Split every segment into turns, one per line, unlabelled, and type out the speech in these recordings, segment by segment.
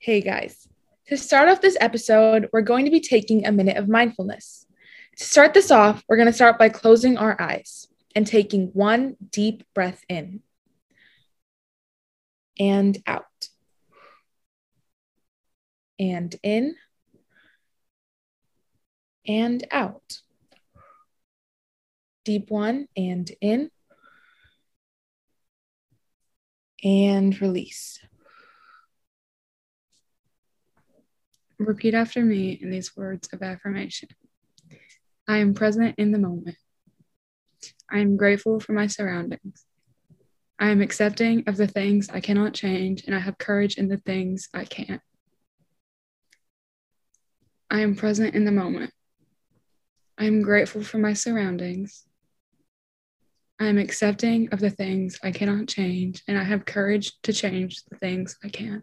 Hey guys, to start off this episode, we're going to be taking a minute of mindfulness. To start this off, we're going to start by closing our eyes and taking one deep breath in and out. And in and out. Deep one and in and release.
Repeat after me in these words of affirmation I am present in the moment. I am grateful for my surroundings. I am accepting of the things I cannot change, and I have courage in the things I can't. I am present in the moment. I am grateful for my surroundings. I am accepting of the things I cannot change, and I have courage to change the things I can.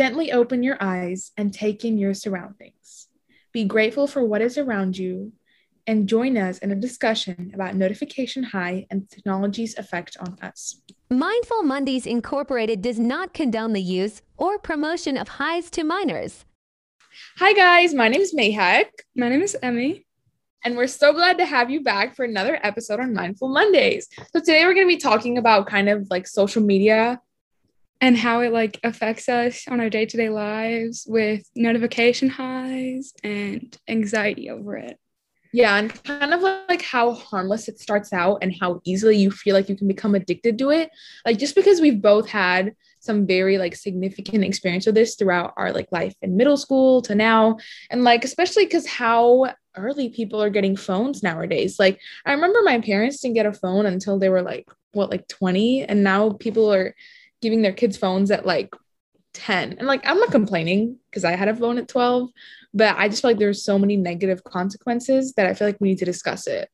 Gently open your eyes and take in your surroundings. Be grateful for what is around you and join us in a discussion about notification high and technology's effect on us.
Mindful Mondays Incorporated does not condone the use or promotion of highs to minors.
Hi, guys. My name is Mahek.
My name is Emmy.
And we're so glad to have you back for another episode on Mindful Mondays. So, today we're going to be talking about kind of like social media
and how it like affects us on our day-to-day lives with notification highs and anxiety over it.
Yeah and kind of like how harmless it starts out and how easily you feel like you can become addicted to it. Like just because we've both had some very like significant experience with this throughout our like life in middle school to now and like especially because how early people are getting phones nowadays. Like i remember my parents didn't get a phone until they were like what like 20 and now people are giving their kids phones at like 10 and like i'm not complaining because i had a phone at 12 but i just feel like there's so many negative consequences that i feel like we need to discuss it.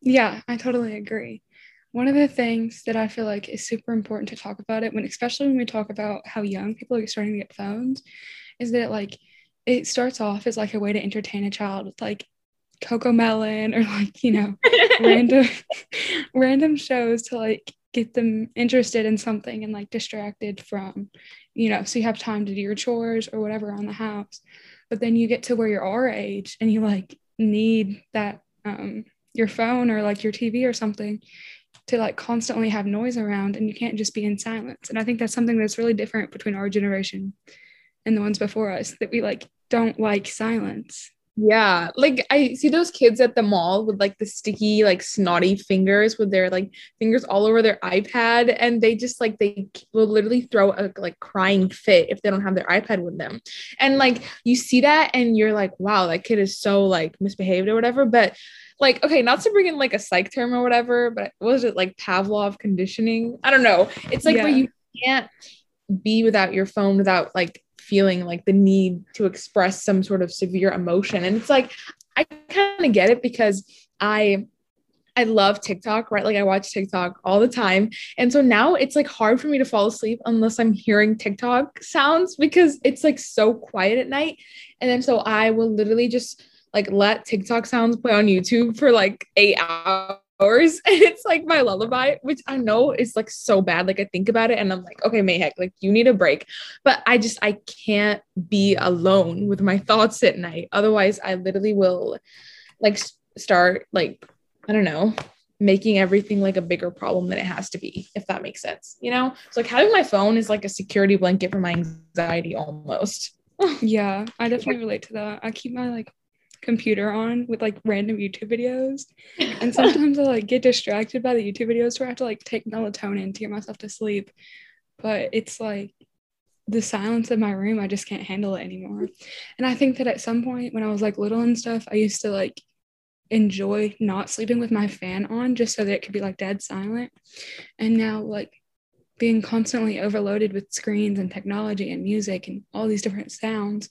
Yeah i totally agree. One of the things that i feel like is super important to talk about it when especially when we talk about how young people are starting to get phones is that like it starts off as like a way to entertain a child with like CoComelon or like you know random random shows to like get them interested in something and like distracted from, you know, so you have time to do your chores or whatever on the house. But then you get to where you're our age and you like need that um your phone or like your TV or something to like constantly have noise around and you can't just be in silence. And I think that's something that's really different between our generation and the ones before us that we like don't like silence.
Yeah, like I see those kids at the mall with like the sticky, like snotty fingers with their like fingers all over their iPad, and they just like they will literally throw a like crying fit if they don't have their iPad with them. And like you see that, and you're like, wow, that kid is so like misbehaved or whatever. But like, okay, not to bring in like a psych term or whatever, but was it like Pavlov conditioning? I don't know. It's like yeah. where you can't be without your phone without like feeling like the need to express some sort of severe emotion. And it's like, I kind of get it because I I love TikTok, right? Like I watch TikTok all the time. And so now it's like hard for me to fall asleep unless I'm hearing TikTok sounds because it's like so quiet at night. And then so I will literally just like let TikTok sounds play on YouTube for like eight hours hours and it's like my lullaby which i know is like so bad like i think about it and i'm like okay Mahek like you need a break. But i just i can't be alone with my thoughts at night. Otherwise i literally will like start like i don't know making everything like a bigger problem than it has to be if that makes sense you know? So like having my phone is like a security blanket for my anxiety almost.
Yeah i definitely relate to that. I keep my like computer on with like random YouTube videos. And sometimes I like get distracted by the YouTube videos where I have to like take melatonin to get myself to sleep. But it's like the silence of my room, I just can't handle it anymore. And I think that at some point when I was like little and stuff, I used to like enjoy not sleeping with my fan on just so that it could be like dead silent. And now like being constantly overloaded with screens and technology and music and all these different sounds,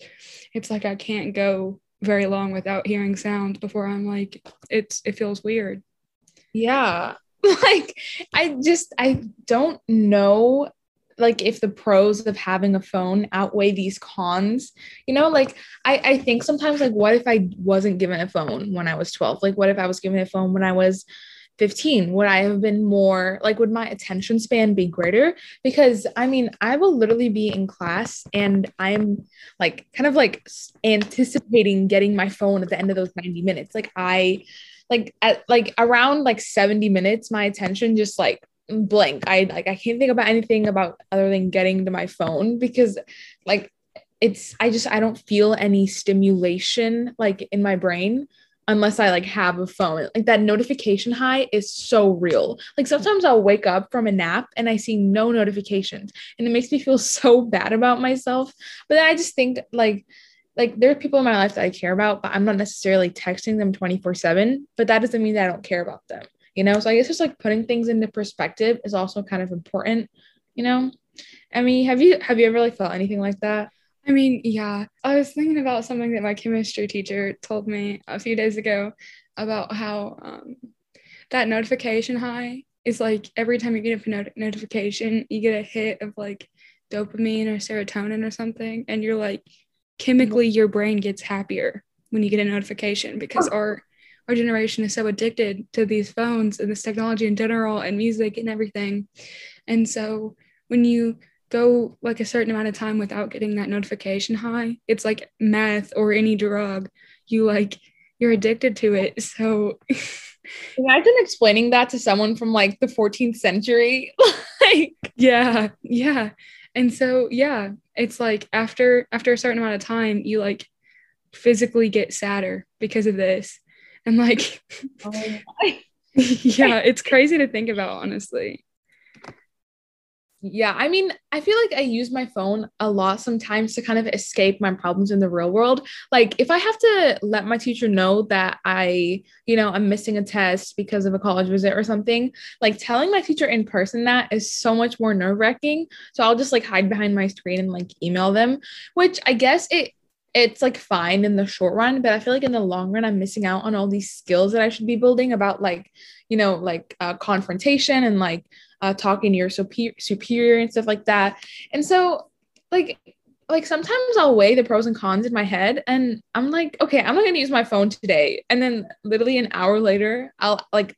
it's like I can't go very long without hearing sound before I'm like, it's it feels weird.
Yeah. Like I just I don't know like if the pros of having a phone outweigh these cons you know like i i think sometimes like what if i wasn't given a phone when i was 12 like what if i was given a phone when i was 15 would i have been more like would my attention span be greater? Because i mean i will literally be in class and i'm like kind of like anticipating getting my phone at the end of those 90 minutes. Like i like at like around like 70 minutes my attention just like blank. I like i can't think about anything about other than getting to my phone because like it's i just i don't feel any stimulation like in my brain unless I like have a phone. Like that notification high is so real. Like sometimes I'll wake up from a nap and I see no notifications and it makes me feel so bad about myself. But then I just think like like there are people in my life that I care about, but I'm not necessarily texting them 24/7, but that doesn't mean that I don't care about them. You know? So I guess just like putting things into perspective is also kind of important, you know? I mean, have you have you ever like felt anything like that?
I mean, yeah, I was thinking about something that my chemistry teacher told me a few days ago about how um, that notification high is like every time you get a not- notification, you get a hit of like dopamine or serotonin or something, and you're like chemically your brain gets happier when you get a notification because our our generation is so addicted to these phones and this technology in general and music and everything. And so when you go like a certain amount of time without getting that notification high, it's like meth or any drug. You like you're addicted to it. So
imagine explaining that to someone from like the 14th century. like
yeah, yeah. And so yeah, it's like after after a certain amount of time, you like physically get sadder because of this. And like oh yeah, it's crazy to think about, honestly.
Yeah, I mean, I feel like I use my phone a lot sometimes to kind of escape my problems in the real world. Like if I have to let my teacher know that I, you know, I'm missing a test because of a college visit or something, like telling my teacher in person that is so much more nerve-wracking. So I'll just like hide behind my screen and like email them, which I guess it it's like fine in the short run, but I feel like in the long run, I'm missing out on all these skills that I should be building about like, you know, like uh, confrontation and like uh, talking to your superior, superior and stuff like that. And so, like, like sometimes I'll weigh the pros and cons in my head, and I'm like, okay, I'm not gonna use my phone today. And then literally an hour later, I'll like,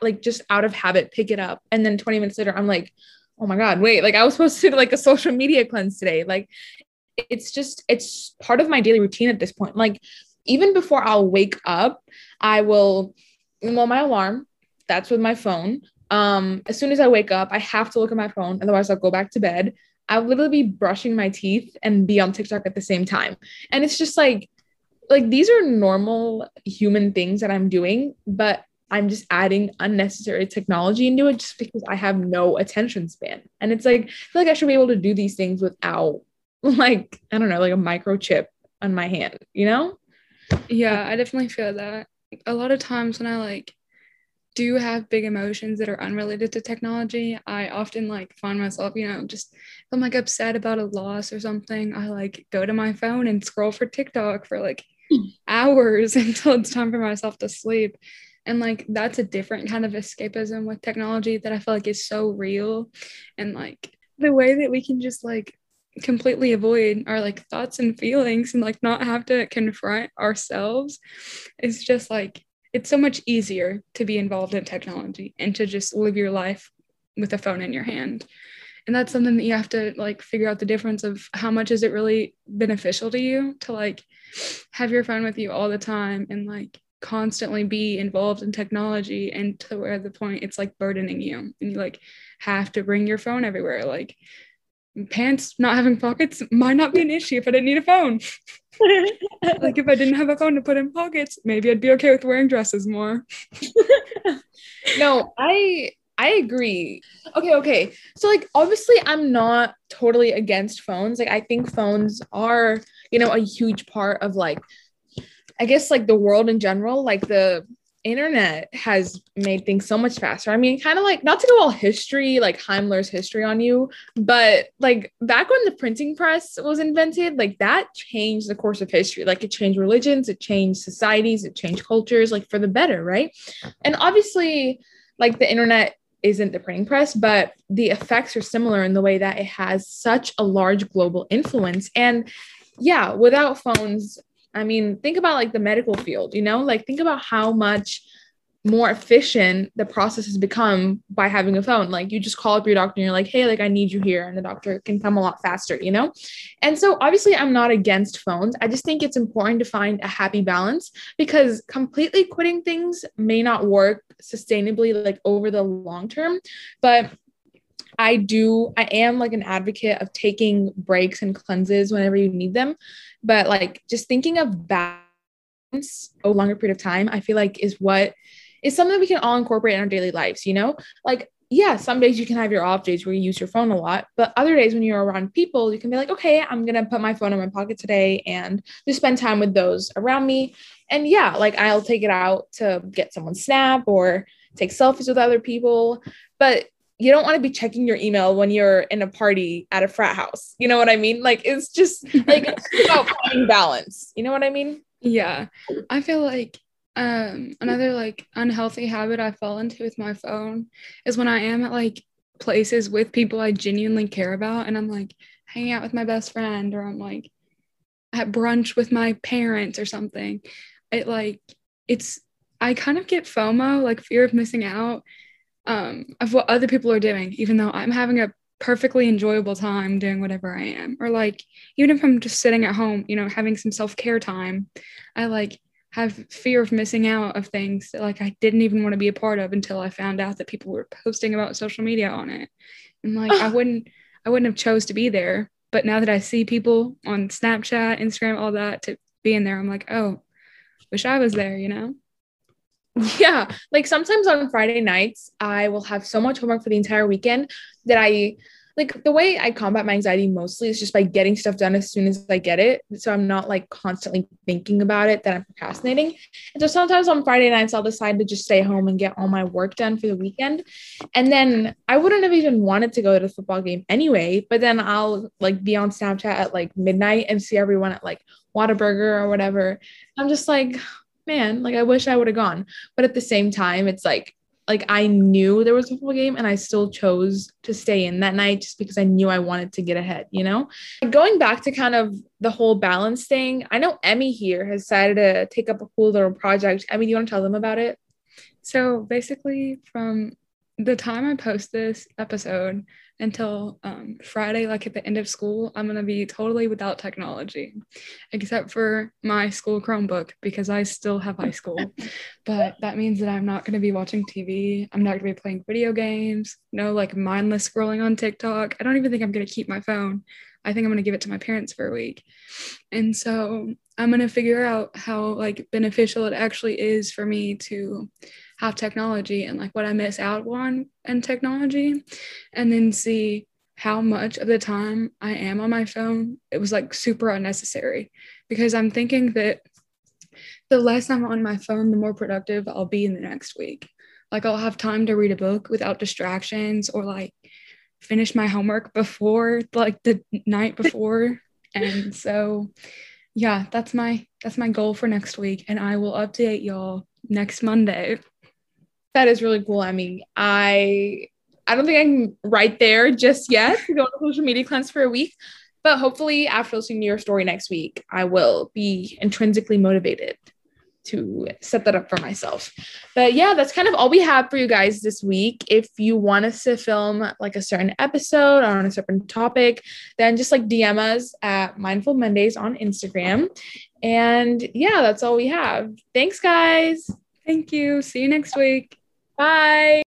like just out of habit, pick it up, and then 20 minutes later, I'm like, oh my god, wait, like I was supposed to do like a social media cleanse today. Like, it's just it's part of my daily routine at this point. Like, even before I'll wake up, I will well my alarm. That's with my phone. Um, as soon as I wake up, I have to look at my phone, otherwise I'll go back to bed. I'll literally be brushing my teeth and be on TikTok at the same time. And it's just like, like these are normal human things that I'm doing, but I'm just adding unnecessary technology into it just because I have no attention span. And it's like, I feel like I should be able to do these things without like, I don't know, like a microchip on my hand, you know?
Yeah, I definitely feel that. A lot of times when I like do you have big emotions that are unrelated to technology, I often like find myself, you know, just if I'm like upset about a loss or something, I like go to my phone and scroll for TikTok for like hmm. hours until it's time for myself to sleep. And like that's a different kind of escapism with technology that I feel like is so real. And like the way that we can just like completely avoid our like thoughts and feelings and like not have to confront ourselves is just like it's so much easier to be involved in technology and to just live your life with a phone in your hand. And that's something that you have to like figure out the difference of how much is it really beneficial to you to like have your phone with you all the time and like constantly be involved in technology and to where the point it's like burdening you. And you like have to bring your phone everywhere. Like pants not having pockets might not be an issue if I didn't need a phone. like if I didn't have a phone to put in pockets, maybe I'd be okay with wearing dresses more.
no, I I agree. Okay, okay. So like obviously I'm not totally against phones. Like I think phones are, you know, a huge part of like I guess like the world in general, like the internet has made things so much faster. I mean, kind of like not to go all history, like Heimler's history on you, but like back when the printing press was invented, like that changed the course of history. Like it changed religions, it changed societies, it changed cultures, like for the better, right? And obviously, like the internet isn't the printing press, but the effects are similar in the way that it has such a large global influence. And yeah, without phones, I mean, think about like the medical field, you know, like think about how much more efficient the process has become by having a phone. Like you just call up your doctor and you're like, hey, like I need you here. And the doctor can come a lot faster, you know? And so obviously I'm not against phones. I just think it's important to find a happy balance because completely quitting things may not work sustainably like over the long term. But I do, I am like an advocate of taking breaks and cleanses whenever you need them. But like just thinking of balance a longer period of time, I feel like is what is something we can all incorporate in our daily lives, you know? Like, yeah, some days you can have your off days where you use your phone a lot, but other days when you're around people, you can be like, okay, I'm to put my phone in my pocket today and just spend time with those around me. And yeah, like I'll take it out to get someone snap or take selfies with other people, but you don't want to be checking your email when you're in a party at a frat house. You know what I mean? Like it's just like it's about finding balance. You know what I mean?
Yeah. I feel like um another like unhealthy habit I fall into with my phone is when I am at like places with people I genuinely care about and I'm like hanging out with my best friend or I'm like at brunch with my parents or something. It like it's I kind of get FOMO, like fear of missing out um of what other people are doing, even though I'm having a perfectly enjoyable time doing whatever I am. Or like even if I'm just sitting at home, you know, having some self-care time, I like have fear of missing out of things that like I didn't even want to be a part of until I found out that people were posting about social media on it. And like I wouldn't I wouldn't have chose to be there. But now that I see people on Snapchat, Instagram, all that to be in there, I'm like, oh, wish I was there, you know?
Yeah. Like sometimes on Friday nights, I will have so much homework for the entire weekend that I like the way I combat my anxiety mostly is just by getting stuff done as soon as I get it. So I'm not like constantly thinking about it that I'm procrastinating. And so sometimes on Friday nights, I'll decide to just stay home and get all my work done for the weekend. And then I wouldn't have even wanted to go to the football game anyway, but then I'll like be on Snapchat at like midnight and see everyone at like Whataburger or whatever. I'm just like, man, like I wish I would have gone. But at the same time, it's like like I knew there was a football game and I still chose to stay in that night just because I knew I wanted to get ahead, you know? Going back to kind of the whole balance thing, I know Emmy here has decided to take up a cool little project. Emmy, do you want to tell them about it?
So basically, from the time I post this episode until um, Friday, like at the end of school, I'm going to be totally without technology, except for my school Chromebook because I still have high school. but that means that I'm not going to be watching TV. I'm not going to be playing video games. No, like mindless scrolling on TikTok. I don't even think I'm going to keep my phone. I think I'm going to give it to my parents for a week. And so I'm going to figure out how like beneficial it actually is for me to have technology and like what I miss out on and technology and then see how much of the time I am on my phone it was like super unnecessary. Because I'm thinking that the less I'm on my phone the more productive I'll be in the next week. Like I'll have time to read a book without distractions or like finish my homework before like the night before. And so yeah that's my that's my goal for next week. And I will update y'all next Monday
that is really cool. I mean, I I don't think I'm right there just yet to go on a social media cleanse for a week, but hopefully after listening to your story next week, I will be intrinsically motivated to set that up for myself. But yeah, that's kind of all we have for you guys this week. If you want us to film like a certain episode on a certain topic, then just like DM us at Mindful Mondays on Instagram. And yeah, that's all we have. Thanks, guys.
Thank you. See you next week.
Bye.